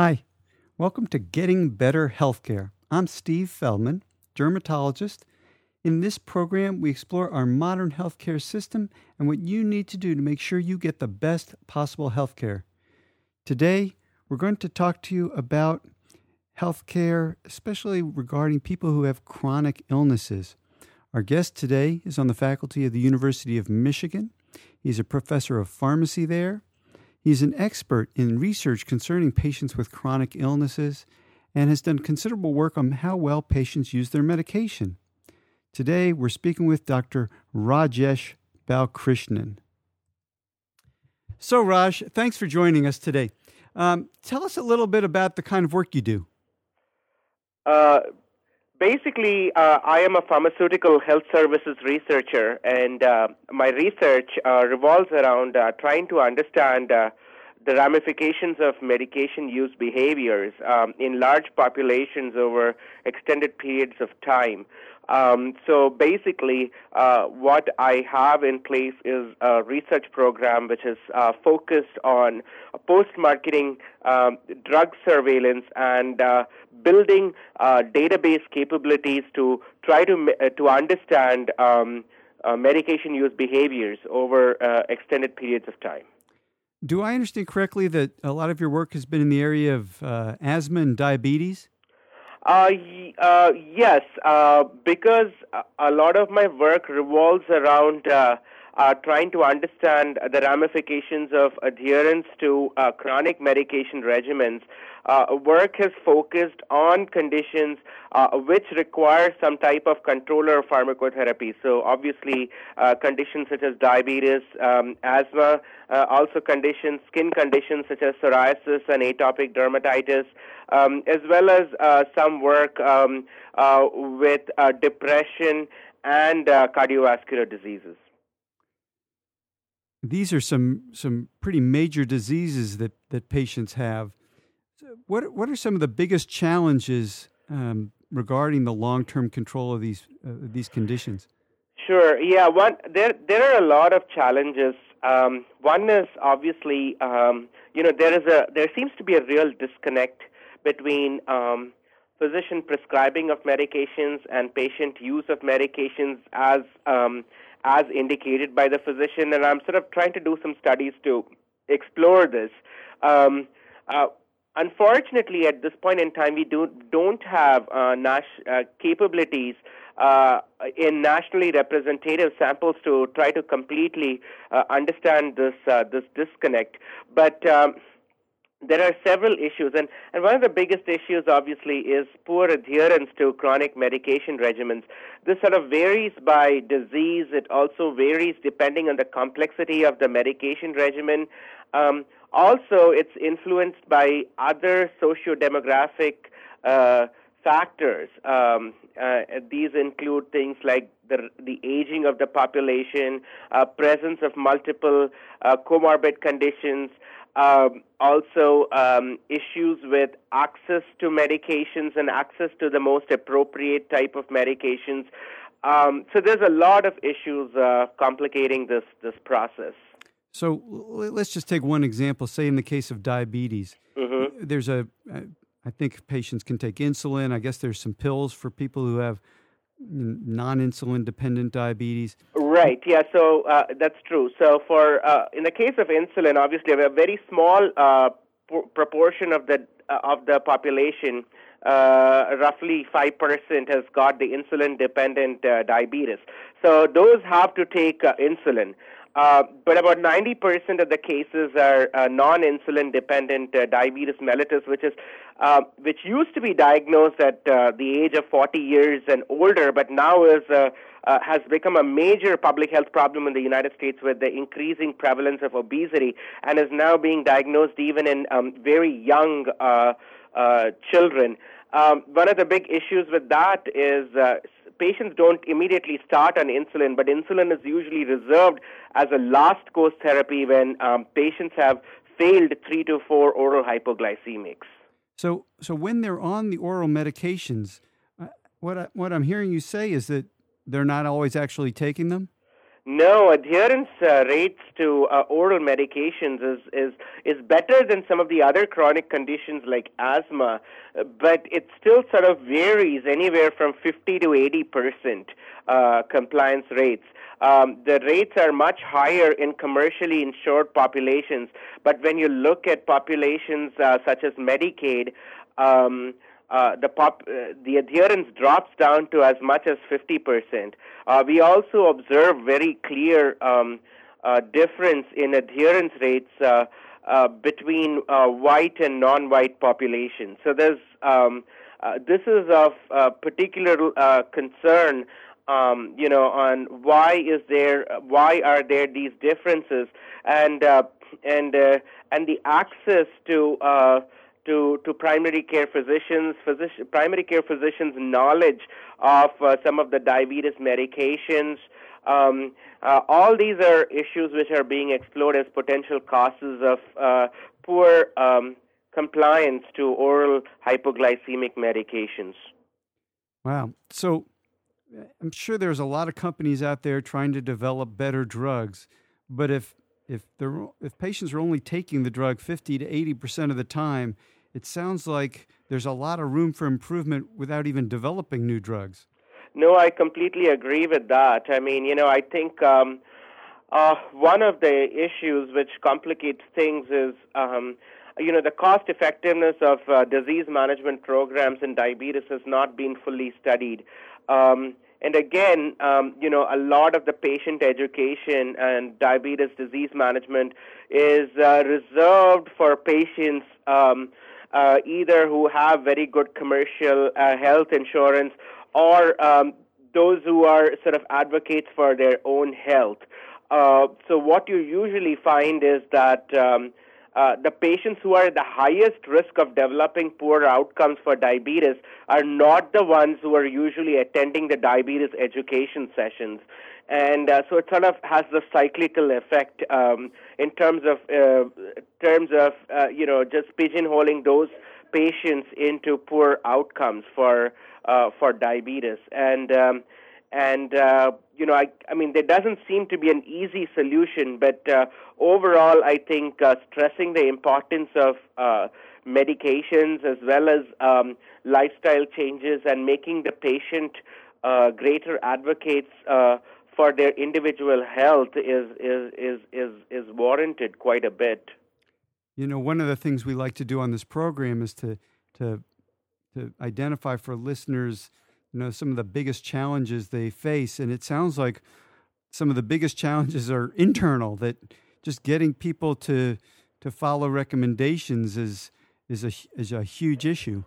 Hi, welcome to Getting Better Healthcare. I'm Steve Feldman, dermatologist. In this program, we explore our modern healthcare system and what you need to do to make sure you get the best possible healthcare. Today, we're going to talk to you about healthcare, especially regarding people who have chronic illnesses. Our guest today is on the faculty of the University of Michigan. He's a professor of pharmacy there. He's an expert in research concerning patients with chronic illnesses and has done considerable work on how well patients use their medication. Today, we're speaking with Dr. Rajesh Balkrishnan. So, Raj, thanks for joining us today. Um, tell us a little bit about the kind of work you do. Uh, basically, uh, I am a pharmaceutical health services researcher, and uh, my research uh, revolves around uh, trying to understand uh, the ramifications of medication use behaviors um, in large populations over extended periods of time. Um, so basically, uh, what I have in place is a research program which is uh, focused on post-marketing um, drug surveillance and uh, building uh, database capabilities to try to uh, to understand um, uh, medication use behaviors over extended periods of time. Do I understand correctly that a lot of your work has been in the area of uh, asthma and diabetes? Uh, uh, yes, uh, because a lot of my work revolves around uh, uh, trying to understand the ramifications of adherence to uh, chronic medication regimens. Uh, work has focused on conditions uh, which require some type of controller pharmacotherapy. So, obviously, uh, conditions such as diabetes, um, asthma, uh, also conditions, skin conditions such as psoriasis and atopic dermatitis, um, as well as some work um, with depression and cardiovascular diseases these are some some pretty major diseases that that patients have. What what are some of the biggest challenges um, regarding the long term control of these uh, these conditions? Sure. Yeah. One there there are a lot of challenges. Um, one is obviously um, you know there is a there seems to be a real disconnect between um, physician prescribing of medications and patient use of medications as um, as indicated by the physician, and I'm sort of trying to do some studies to explore this. Um, uh, unfortunately, at this point in time, we do, don't have uh, uh, capabilities uh, in nationally representative samples to try to completely uh, understand this uh, this disconnect. But um, there are several issues, and, and one of the biggest issues, obviously, is poor adherence to chronic medication regimens. This sort of varies by disease. It also varies depending on the complexity of the medication regimen. Um, also, it's influenced by other socio-demographic uh, factors. Um, uh, these include things like the, the aging of the population, uh, presence of multiple uh, comorbid conditions, um, also, um, issues with access to medications and access to the most appropriate type of medications. Um, so there's a lot of issues uh, complicating this this process. So let's just take one example. Say in the case of diabetes, mm-hmm. there's a I think patients can take insulin. I guess there's some pills for people who have non-insulin dependent diabetes. Right. Yeah. So uh, that's true. So for uh, in the case of insulin, obviously, a very small uh, proportion of the uh, of the population, uh, roughly five percent, has got the insulin dependent uh, diabetes. So those have to take insulin. Uh, but about 90% of the cases are uh, non-insulin dependent uh, diabetes mellitus, which is uh, which used to be diagnosed at uh, the age of 40 years and older, but now is has become a major public health problem in the United States with the increasing prevalence of obesity, and is now being diagnosed even in um, very young children. Um, one of the big issues with that is patients don't immediately start on insulin, but insulin is usually reserved as a last course therapy when um, patients have failed three to four oral hypoglycemics. So, so when they're on the oral medications, uh, what I, what I'm hearing you say is that they're not always actually taking them. No, adherence uh, rates to uh, oral medications is, is is better than some of the other chronic conditions like asthma, but it still sort of varies anywhere from 50 to 80 percent uh, compliance rates. Um, the rates are much higher in commercially insured populations, but when you look at populations uh, such as Medicaid, um, uh, the pop, uh, the adherence drops down to as much as 50%. Uh, we also observe very clear um, uh, difference in adherence rates uh, between white and non-white populations. So there's um, this is of particular concern. Um, you know, on why is there, why are there these differences, and and and the access to to, to primary care physicians, physician, primary care physicians' knowledge of uh, some of the diabetes medications. Um, uh, all these are issues which are being explored as potential causes of uh, poor um, compliance to oral hypoglycemic medications. Wow. So I'm sure there's a lot of companies out there trying to develop better drugs, but if if if patients are only taking the drug 50 to 80 percent of the time, it sounds like there's a lot of room for improvement without even developing new drugs. No, I completely agree with that. I mean, you know, I think um, uh, one of the issues which complicates things is, um, you know, the cost effectiveness of uh, disease management programs in diabetes has not been fully studied. Um, and again, um, you know, a lot of the patient education and diabetes disease management is uh, reserved for patients um, uh, either who have very good commercial uh, health insurance or um, those who are sort of advocates for their own health. Uh, so what you usually find is that um, uh, the patients who are at the highest risk of developing poor outcomes for diabetes are not the ones who are usually attending the diabetes education sessions. And uh, so it sort of has the cyclical effect um, in terms of uh, terms of uh, you know just pigeonholing those patients into poor outcomes for uh, for diabetes. And um, and uh, you know I, I mean there doesn't seem to be an easy solution but uh, overall I think stressing the importance of medications as well as um, lifestyle changes and making the patient greater advocates for their individual health is, is, is, is, is warranted quite a bit. You know, one of the things we like to do on this program is to, to, to identify for listeners, you know, some of the biggest challenges they face. And it sounds like some of the biggest challenges are internal, that just getting people to, to follow recommendations is, is, a, is a huge issue.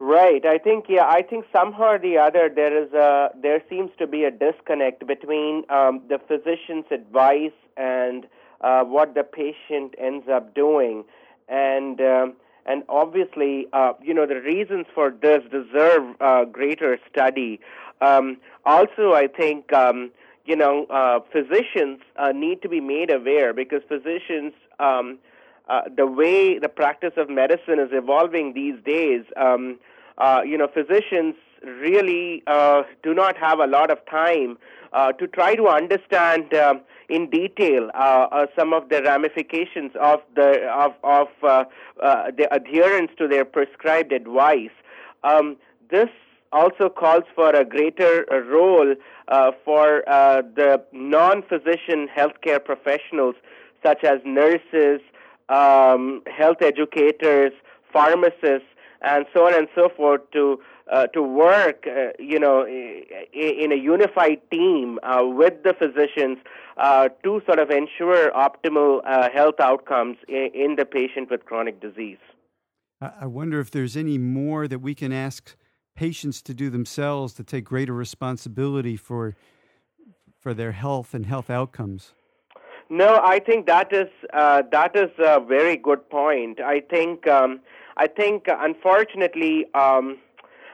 Right. I think yeah. I think somehow or the other there is a there seems to be a disconnect between um, the physician's advice and uh, what the patient ends up doing, and um, and obviously uh, you know the reasons for this deserve uh, greater study. Um, also, I think um, you know uh, physicians uh, need to be made aware because physicians. Um, uh, the way the practice of medicine is evolving these days, um, uh, you know, physicians really uh, do not have a lot of time uh, to try to understand um, in detail uh, some of the ramifications of the of of the adherence to their prescribed advice. Um, this also calls for a greater role uh, for uh, the non-physician healthcare professionals, such as nurses, um, health educators, pharmacists, and so on and so forth to uh, to work, uh, you know, in a unified team uh, with the physicians uh, to sort of ensure optimal uh, health outcomes in, the patient with chronic disease. I wonder if there's any more that we can ask patients to do themselves to take greater responsibility for for their health and health outcomes. No, I think that is uh, that is a very good point. I think um, I think unfortunately um,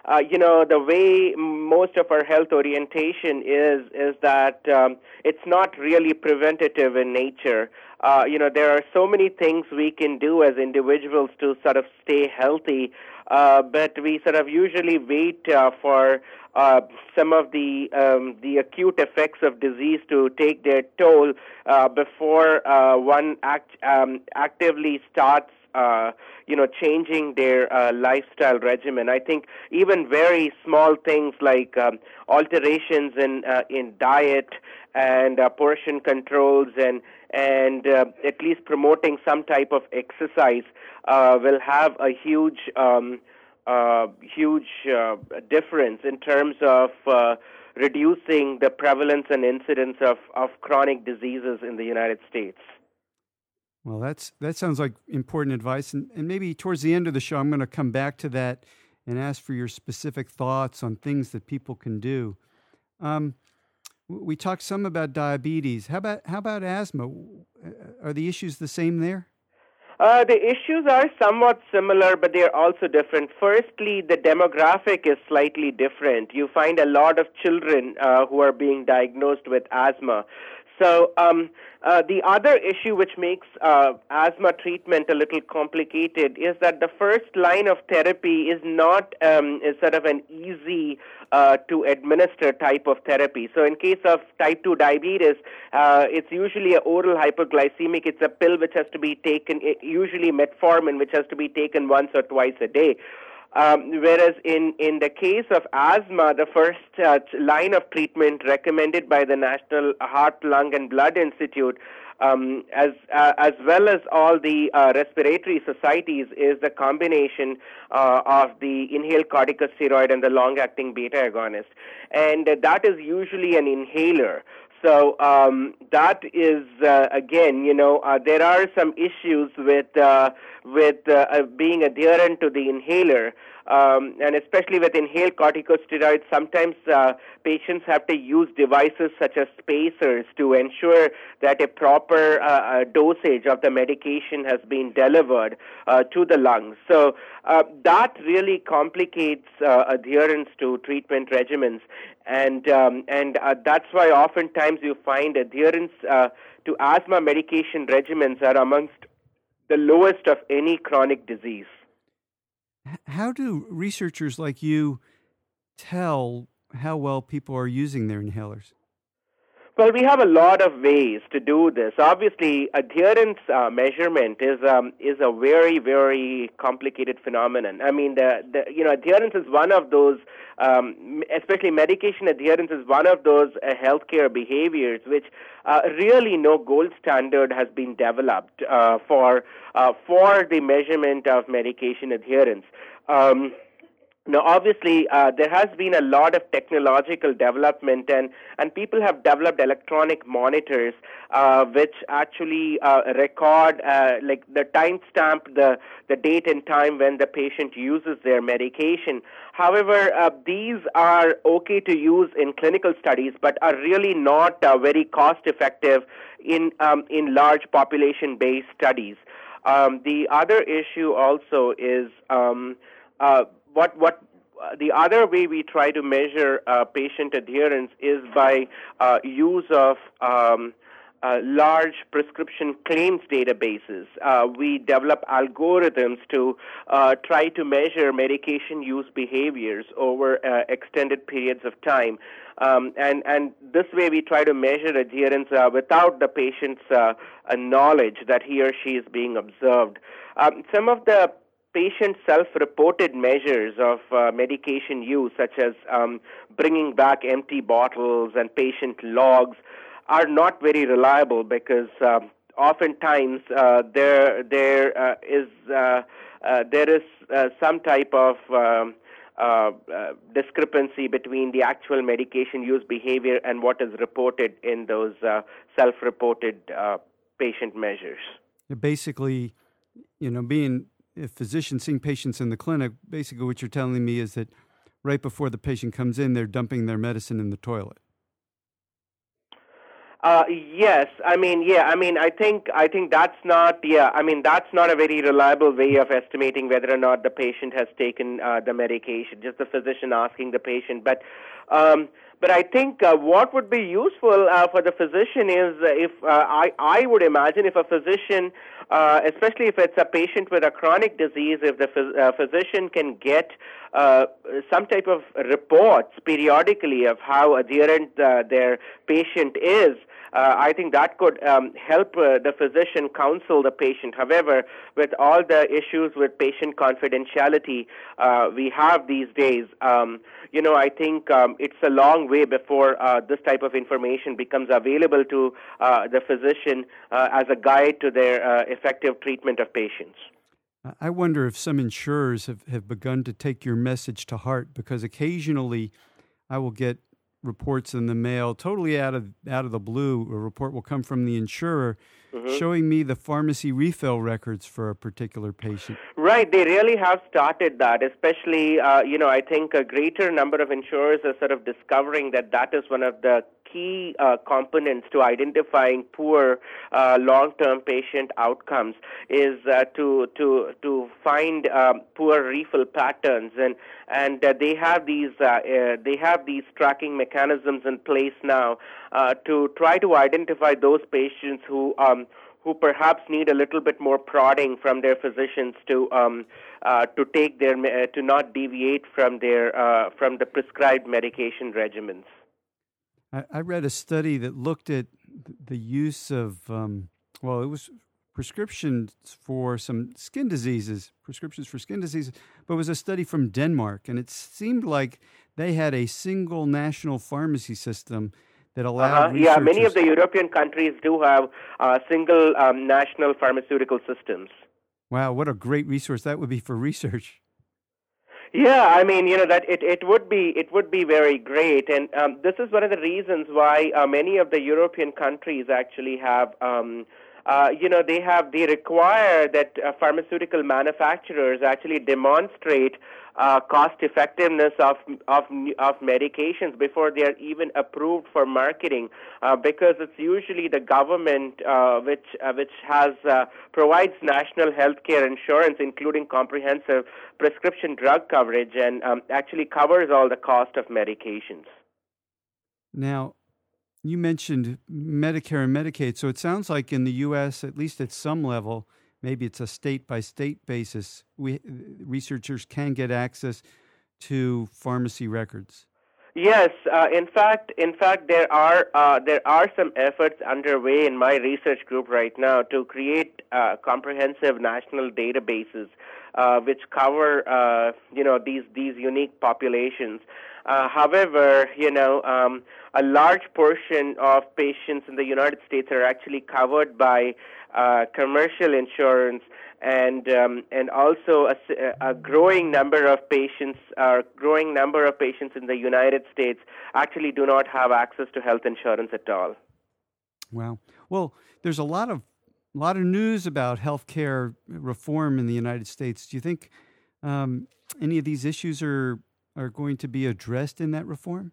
uh, you know, the way most of our health orientation is is that um, it's not really preventative in nature. Uh, you know, there are so many things we can do as individuals to sort of stay healthy, uh, but we sort of usually wait uh, for uh, some of the um, the acute effects of disease to take their toll uh, before one act, um, actively starts uh, you know, changing their uh, lifestyle regimen. I think even very small things like um, alterations in uh, in diet and uh, portion controls and and uh, at least promoting some type of exercise uh, will have a huge um, uh, huge uh, difference in terms of uh, reducing the prevalence and incidence of, of chronic diseases in the United States. Well, that's that sounds like important advice, and, and maybe towards the end of the show, I'm going to come back to that and ask for your specific thoughts on things that people can do. Um, we talked some about diabetes. How about how about asthma? Are the issues the same there? Uh, the issues are somewhat similar, but they're also different. Firstly, the demographic is slightly different. You find a lot of children uh, who are being diagnosed with asthma. So um, uh, the other issue which makes uh, asthma treatment a little complicated is that the first line of therapy is not um, is sort of an easy uh, to administer type of therapy. So in case of type 2 diabetes, uh, it's usually an oral hypoglycemic. It's a pill which has to be taken, usually metformin, which has to be taken once or twice a day. Um, whereas in, in the case of asthma, the first uh, line of treatment recommended by the National Heart, Lung, and Blood Institute, um, as uh, as well as all the uh, respiratory societies, is the combination uh, of the inhaled corticosteroid and the long-acting beta agonist, and that is usually an inhaler. So um, that is uh, again, you know, uh, there are some issues with uh, with uh, uh, being adherent to the inhaler. Um, and especially with inhaled corticosteroids, sometimes uh, patients have to use devices such as spacers to ensure that a proper uh, uh dosage of the medication has been delivered uh, to the lungs. So that really complicates adherence to treatment regimens, and um, and that's why oftentimes you find adherence to asthma medication regimens are amongst the lowest of any chronic disease. How do researchers like you tell how well people are using their inhalers? Well, we have a lot of ways to do this. Obviously, adherence uh, measurement is um, is a very very complicated phenomenon. I mean, the, the you know adherence is one of those, um, especially medication adherence is one of those uh, healthcare behaviors which uh, really no gold standard has been developed uh, for uh, for the measurement of medication adherence. Um, now, obviously, uh, there has been a lot of technological development, and, and people have developed electronic monitors uh, which actually uh, record, uh, like the timestamp, the the date and time when the patient uses their medication. However, uh, these are okay to use in clinical studies, but are really not uh, very cost effective in um, in large population based studies. Um, the other issue also is. Um, what what uh, the other way we try to measure uh, patient adherence is by uh, use of um, uh, large prescription claims databases. Uh, we develop algorithms to uh, try to measure medication use behaviors over extended periods of time. Um, and, and this way we try to measure adherence without the patient's knowledge that he or she is being observed. Um, some of the patient self-reported measures of uh, medication use, such as um, bringing back empty bottles and patient logs, are not very reliable because uh, oftentimes uh, there there uh, is uh, uh, there is some type of um, discrepancy between the actual medication use behavior and what is reported in those self-reported patient measures. Basically, you know, being physicians seeing patients in the clinic, basically what you're telling me is that right before the patient comes in, they're dumping their medicine in the toilet. Uh, yes, I mean, yeah, I mean, I think, I think that's not, yeah, I mean, that's not a very reliable way of estimating whether or not the patient has taken uh, the medication. Just the physician asking the patient, but, um, but I think uh, what would be useful uh, for the physician is if uh, I, I would imagine if a physician, uh, especially if it's a patient with a chronic disease, if the phys- uh, physician can get uh, some type of reports periodically of how adherent their patient is, uh, I think that could um, help uh, the physician counsel the patient. However, with all the issues with patient confidentiality uh, we have these days, um, you know, I think um, it's a long way before uh, this type of information becomes available to uh, the physician uh, as a guide to their effective treatment of patients. I wonder if some insurers have, have begun to take your message to heart because occasionally I will get reports in the mail totally out of out of the blue a report will come from the insurer mm-hmm. showing me the pharmacy refill records for a particular patient right they really have started that especially uh, you know i think a greater number of insurers are sort of discovering that that is one of the key uh, components to identifying poor uh, long-term patient outcomes is uh, to to to find um, poor refill patterns and and uh, they have these uh, uh, they have these tracking mechanisms in place now to try to identify those patients who um, who perhaps need a little bit more prodding from their physicians to um, uh, to take their uh, to not deviate from their uh, from the prescribed medication regimens. I, I read a study that looked at the use of, um, well, it was prescriptions for some skin diseases, prescriptions for skin diseases, but it was a study from Denmark, and it seemed like they had a single national pharmacy system that allowed. Uh-huh. Yeah, many of the European countries do have uh, single um, national pharmaceutical systems. Wow, what a great resource that would be for research. Yeah, I mean, you know that it, it would be it would be very great, and um, this is one of the reasons why uh, many of the European countries actually have. Um, uh, you know, they have they require that uh, pharmaceutical manufacturers actually demonstrate uh, cost effectiveness of, of, of medications before they are even approved for marketing uh, because it's usually the government uh, which, which has, provides national health care insurance, including comprehensive prescription drug coverage, and um, actually covers all the cost of medications. Now, you mentioned Medicare and Medicaid, so it sounds like in the U.S., at least at some level, maybe it's a state by state basis, we researchers can get access to pharmacy records. Yes, uh, in fact, in fact, there are uh, there are some efforts underway in my research group right now to create uh, comprehensive national databases uh, which cover uh, you know these these unique populations. Uh, however, you know, um, a large portion of patients in the United States are actually covered by uh, commercial insurance, and um, and also a, a, growing number of patients, a growing number of patients in the United States actually do not have access to health insurance at all. Wow. Well, there's a lot of a lot of news about healthcare reform in the United States. Do you think um, any of these issues are are going to be addressed in that reform?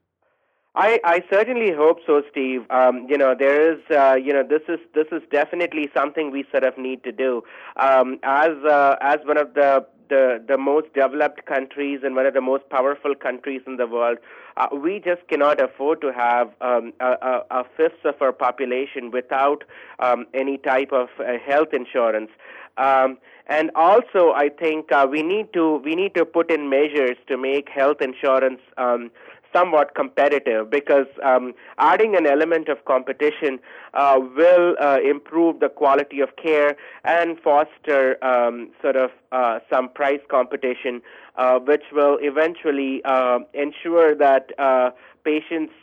I, I certainly hope so, Steve. Um, you know, there is, uh, you know, this is this is definitely something we sort of need to do. Um, as uh, as one of the, the the most developed countries and one of the most powerful countries in the world, uh, we just cannot afford to have um, a, a, fifth of our population without um, any type of uh, health insurance. Um, and also, I think uh, we need to we need to put in measures to make health insurance um, somewhat competitive because um, adding an element of competition uh, will uh, improve the quality of care and foster um, sort of uh, some price competition, uh, which will eventually uh, ensure that uh, patients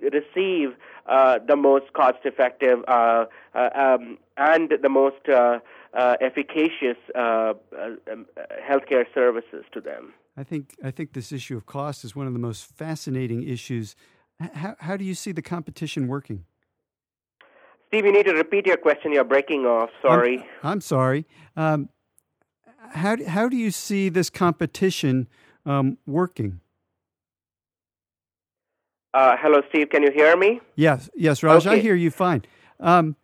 receive the most cost effective um, and the most efficacious um, healthcare services to them. I think I think this issue of cost is one of the most fascinating issues. How, how do you see the competition working? Steve, you need to repeat your question. You're breaking off. Sorry. I'm, I'm sorry. Um, how, how do you see this competition um, working? Uh, hello, Steve. Can you hear me? Yes, yes, Raj. Okay. I hear you fine. Um,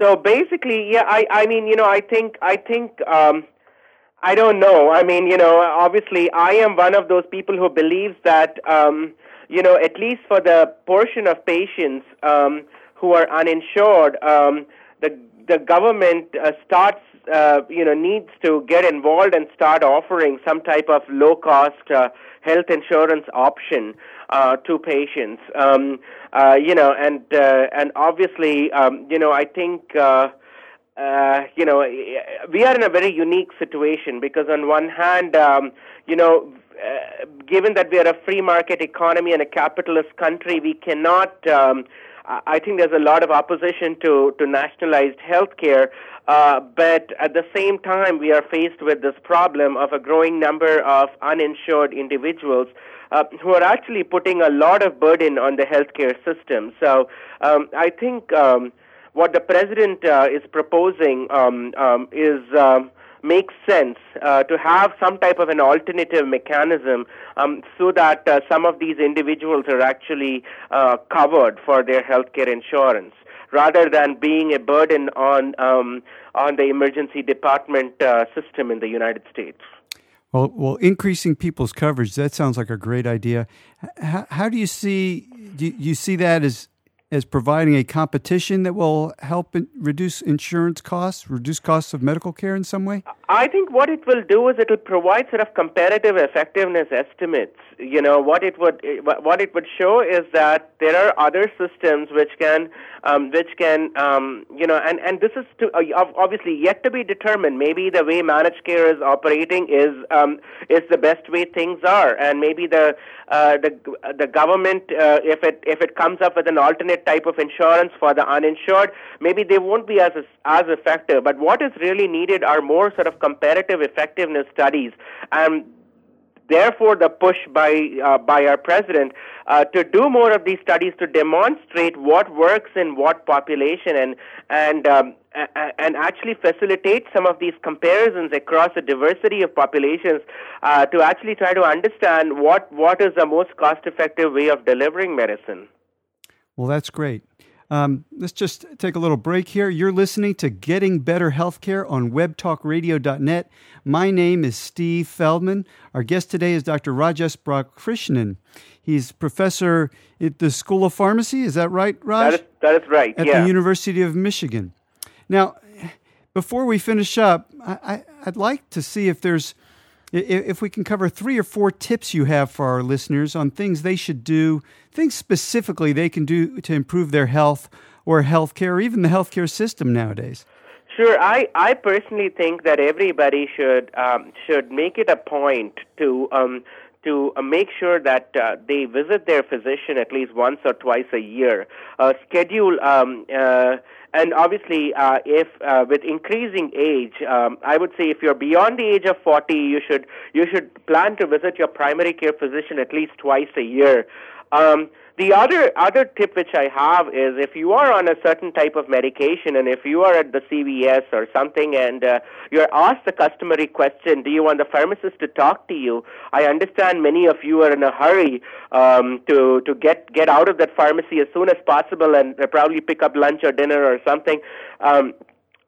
so basically, yeah, I, I mean, you know, I think, I think, um, I don't know. I mean, you know, obviously, I am one of those people who believes that, um, you know, at least for the portion of patients um, who are uninsured, um, the the government uh, starts, uh, you know, needs to get involved and start offering some type of low cost uh, health insurance option uh, to patients. Um, uh, you know, and uh, and obviously, um, you know, I think. Uh, uh, you know, we are in a very unique situation because on one hand, um, you know, uh, given that we are a free market economy and a capitalist country, we cannot. Um, I think there's a lot of opposition to to nationalized healthcare, uh, but at the same time, we are faced with this problem of a growing number of uninsured individuals. Uh, who are actually putting a lot of burden on the healthcare system. So um, I think um, what the president uh, is proposing um, um, is um, makes sense uh, to have some type of an alternative mechanism um, so that uh, some of these individuals are actually uh, covered for their healthcare insurance rather than being a burden on um, on the emergency department uh, system in the United States. Well, well, increasing people's coverage—that sounds like a great idea. How, how do you see do you see that as as providing a competition that will help in, reduce insurance costs, reduce costs of medical care in some way? I think what it will do is it will provide sort of comparative effectiveness estimates. You know what it would what it would show is that there are other systems which can um, which can um, you know and and this is to, uh, obviously yet to be determined. Maybe the way managed care is operating is um, is the best way things are, and maybe the uh, the the government uh, if it if it comes up with an alternate type of insurance for the uninsured, maybe they won't be as as effective. But what is really needed are more sort of comparative effectiveness studies, and therefore the push by uh, by our president uh, to do more of these studies to demonstrate what works in what population and and um, and actually facilitate some of these comparisons across a diversity of populations uh, to actually try to understand what what is the most cost effective way of delivering medicine. Well, that's great. Um, let's just take a little break here. You're listening to Getting Better Healthcare on webtalkradio.net. My name is Steve Feldman. Our guest today is Dr. Rajesh Balakrishnan. He's professor at the School of Pharmacy. Is that right, Raj? That is, that is right. At yeah. the University of Michigan. Now, before we finish up, I, would like to see if there's if we can cover three or four tips you have for our listeners on things they should do, things specifically they can do to improve their health or healthcare, or even the healthcare system nowadays. Sure, I, I personally think that everybody should um, should make it a point to um, to uh, make sure that uh, they visit their physician at least once or twice a year. Uh, schedule um, uh, and obviously, uh, if uh, with increasing age, um, I would say if you're beyond the age of 40, you should you should plan to visit your primary care physician at least twice a year. Um, the other other tip which I have is if you are on a certain type of medication and if you are at the CVS or something and uh, you're asked the customary question, do you want the pharmacist to talk to you? I understand many of you are in a hurry um, to to get get out of that pharmacy as soon as possible and probably pick up lunch or dinner or something. Um,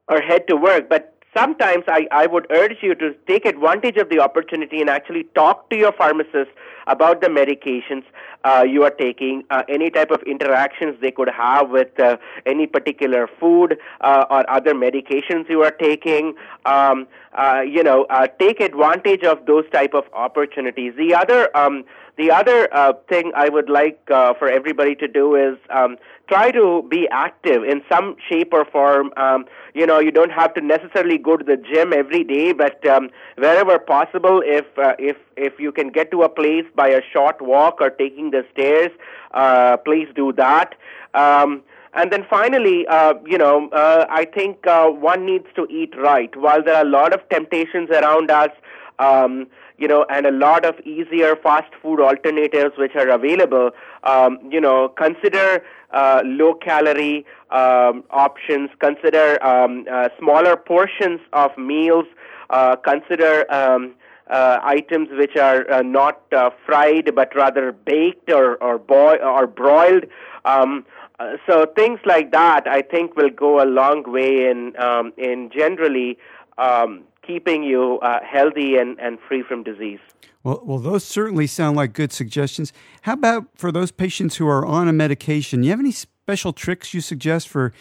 or head to work, but sometimes I, I would urge you to take advantage of the opportunity and actually talk to your pharmacist about the medications uh, you are taking, uh, any type of interactions they could have with uh, any particular food uh, or other medications you are taking. Um, uh, you know, uh, take advantage of those type of opportunities. The other um, the other uh, thing I would like uh, for everybody to do is um, try to be active in some shape or form. Um, you know, you don't have to necessarily go to the gym every day, but um, wherever possible, if uh, if if you can get to a place by a short walk or taking the stairs, uh, please do that. Um, and then finally, uh, you know, uh, I think uh, one needs to eat right. While there are a lot of temptations around us, um, you know, and a lot of easier fast food alternatives which are available, um, you know, consider uh, low calorie um, options, consider um, uh, smaller portions of meals, uh, consider um, uh, items which are uh, not uh, fried but rather baked or or, boil, or broiled. Um, uh, so things like that, I think, will go a long way in um, in generally um, keeping you uh, healthy and, and free from disease. Well, well, those certainly sound like good suggestions. How about for those patients who are on a medication? You have any special tricks you suggest for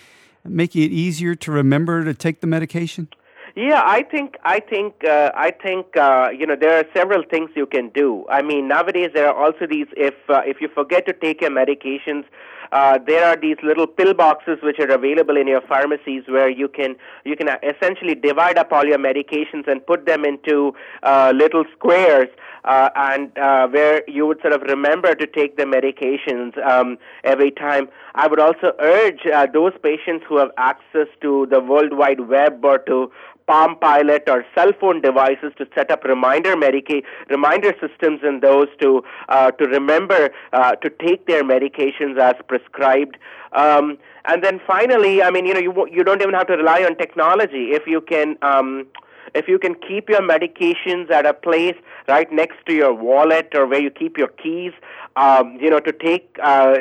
making it easier to remember to take the medication? Yeah, I think I think uh, I think uh, you know there are several things you can do. I mean, nowadays there are also these if uh, if you forget to take your medications, uh, there are these little pill boxes which are available in your pharmacies where you can you can essentially divide up all your medications and put them into uh, little squares uh, and uh, where you would sort of remember to take the medications um, every time. I would also urge uh, those patients who have access to the World Wide Web or to Palm Pilot or cell phone devices to set up reminder medica- reminder systems in those to uh, to remember uh, to take their medications as prescribed. Um, and then finally, I mean, you know, you you don't even have to rely on technology if you can. Um, if you can keep your medications at a place right next to your wallet or where you keep your keys, um, you know, to take uh,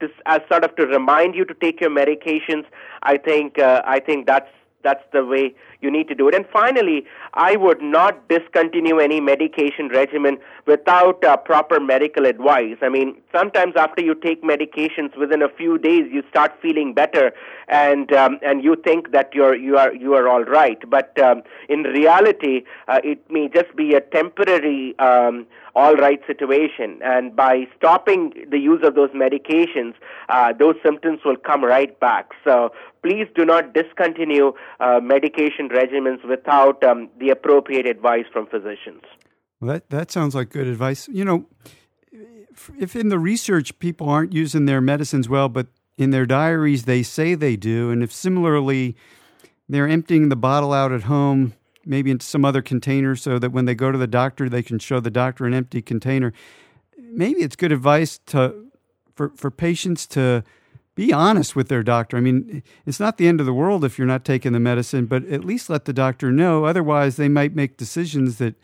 to, as sort of to remind you to take your medications, I think uh, I think that's that's the way you need to do it. And finally, I would not discontinue any medication regimen without uh, proper medical advice. I mean, sometimes after you take medications, within a few days you start feeling better, and um, and you think that you're you are you are all right. But um, in reality, uh, it may just be a temporary. Um, all right situation. And by stopping the use of those medications, uh, those symptoms will come right back. So please do not discontinue uh, medication regimens without um, the appropriate advice from physicians. Well, that, that sounds like good advice. You know, if in the research people aren't using their medicines well, but in their diaries they say they do, and if similarly they're emptying the bottle out at home, maybe into some other container so that when they go to the doctor, they can show the doctor an empty container. Maybe it's good advice to for, for patients to be honest with their doctor. I mean, it's not the end of the world if you're not taking the medicine, but at least let the doctor know. Otherwise, they might make decisions that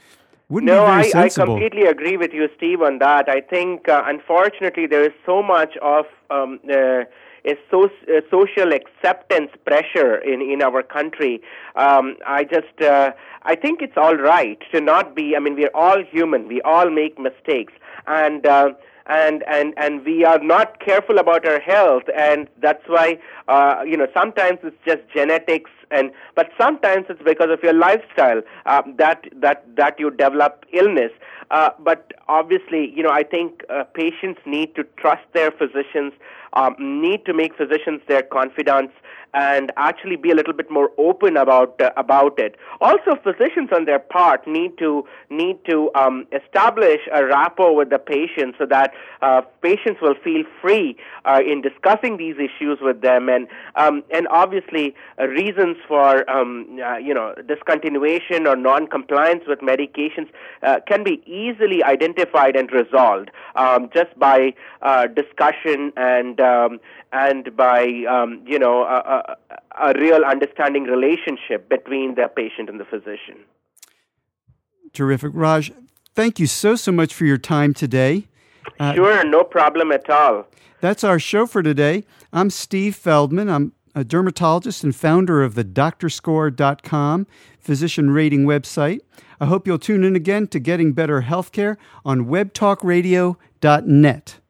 wouldn't no, be very I. I completely agree with you, Steve, on that. I think, uh, unfortunately, there is so much of um, uh, a, so, social acceptance pressure in, in our country. Um, I just, uh, I think it's all right to not be. I mean, we're all human. We all make mistakes, and. Uh, and and and we are not careful about our health and that's why uh, you know sometimes it's just genetics and but sometimes it's because of your lifestyle uh, that that that you develop illness uh, but obviously you know i think uh, patients need to trust their physicians um, need to make physicians their confidants and actually be a little bit more open about uh, about it. Also, physicians on their part need to need to um, establish a rapport with the patient so that uh, patients will feel free uh, in discussing these issues with them, and um, and obviously uh, reasons for um, uh, you know discontinuation or non-compliance with medications uh, can be easily identified and resolved um, just by discussion and um, and by um, you know a, a, a, real understanding relationship between the patient and the physician. Terrific, Raj. Thank you so so much for your time today. Uh, sure, no problem at all. That's our show for today. I'm Steve Feldman. I'm a dermatologist and founder of the doctorscore.com physician rating website. I hope you'll tune in again to Getting Better Healthcare on webtalkradio.net.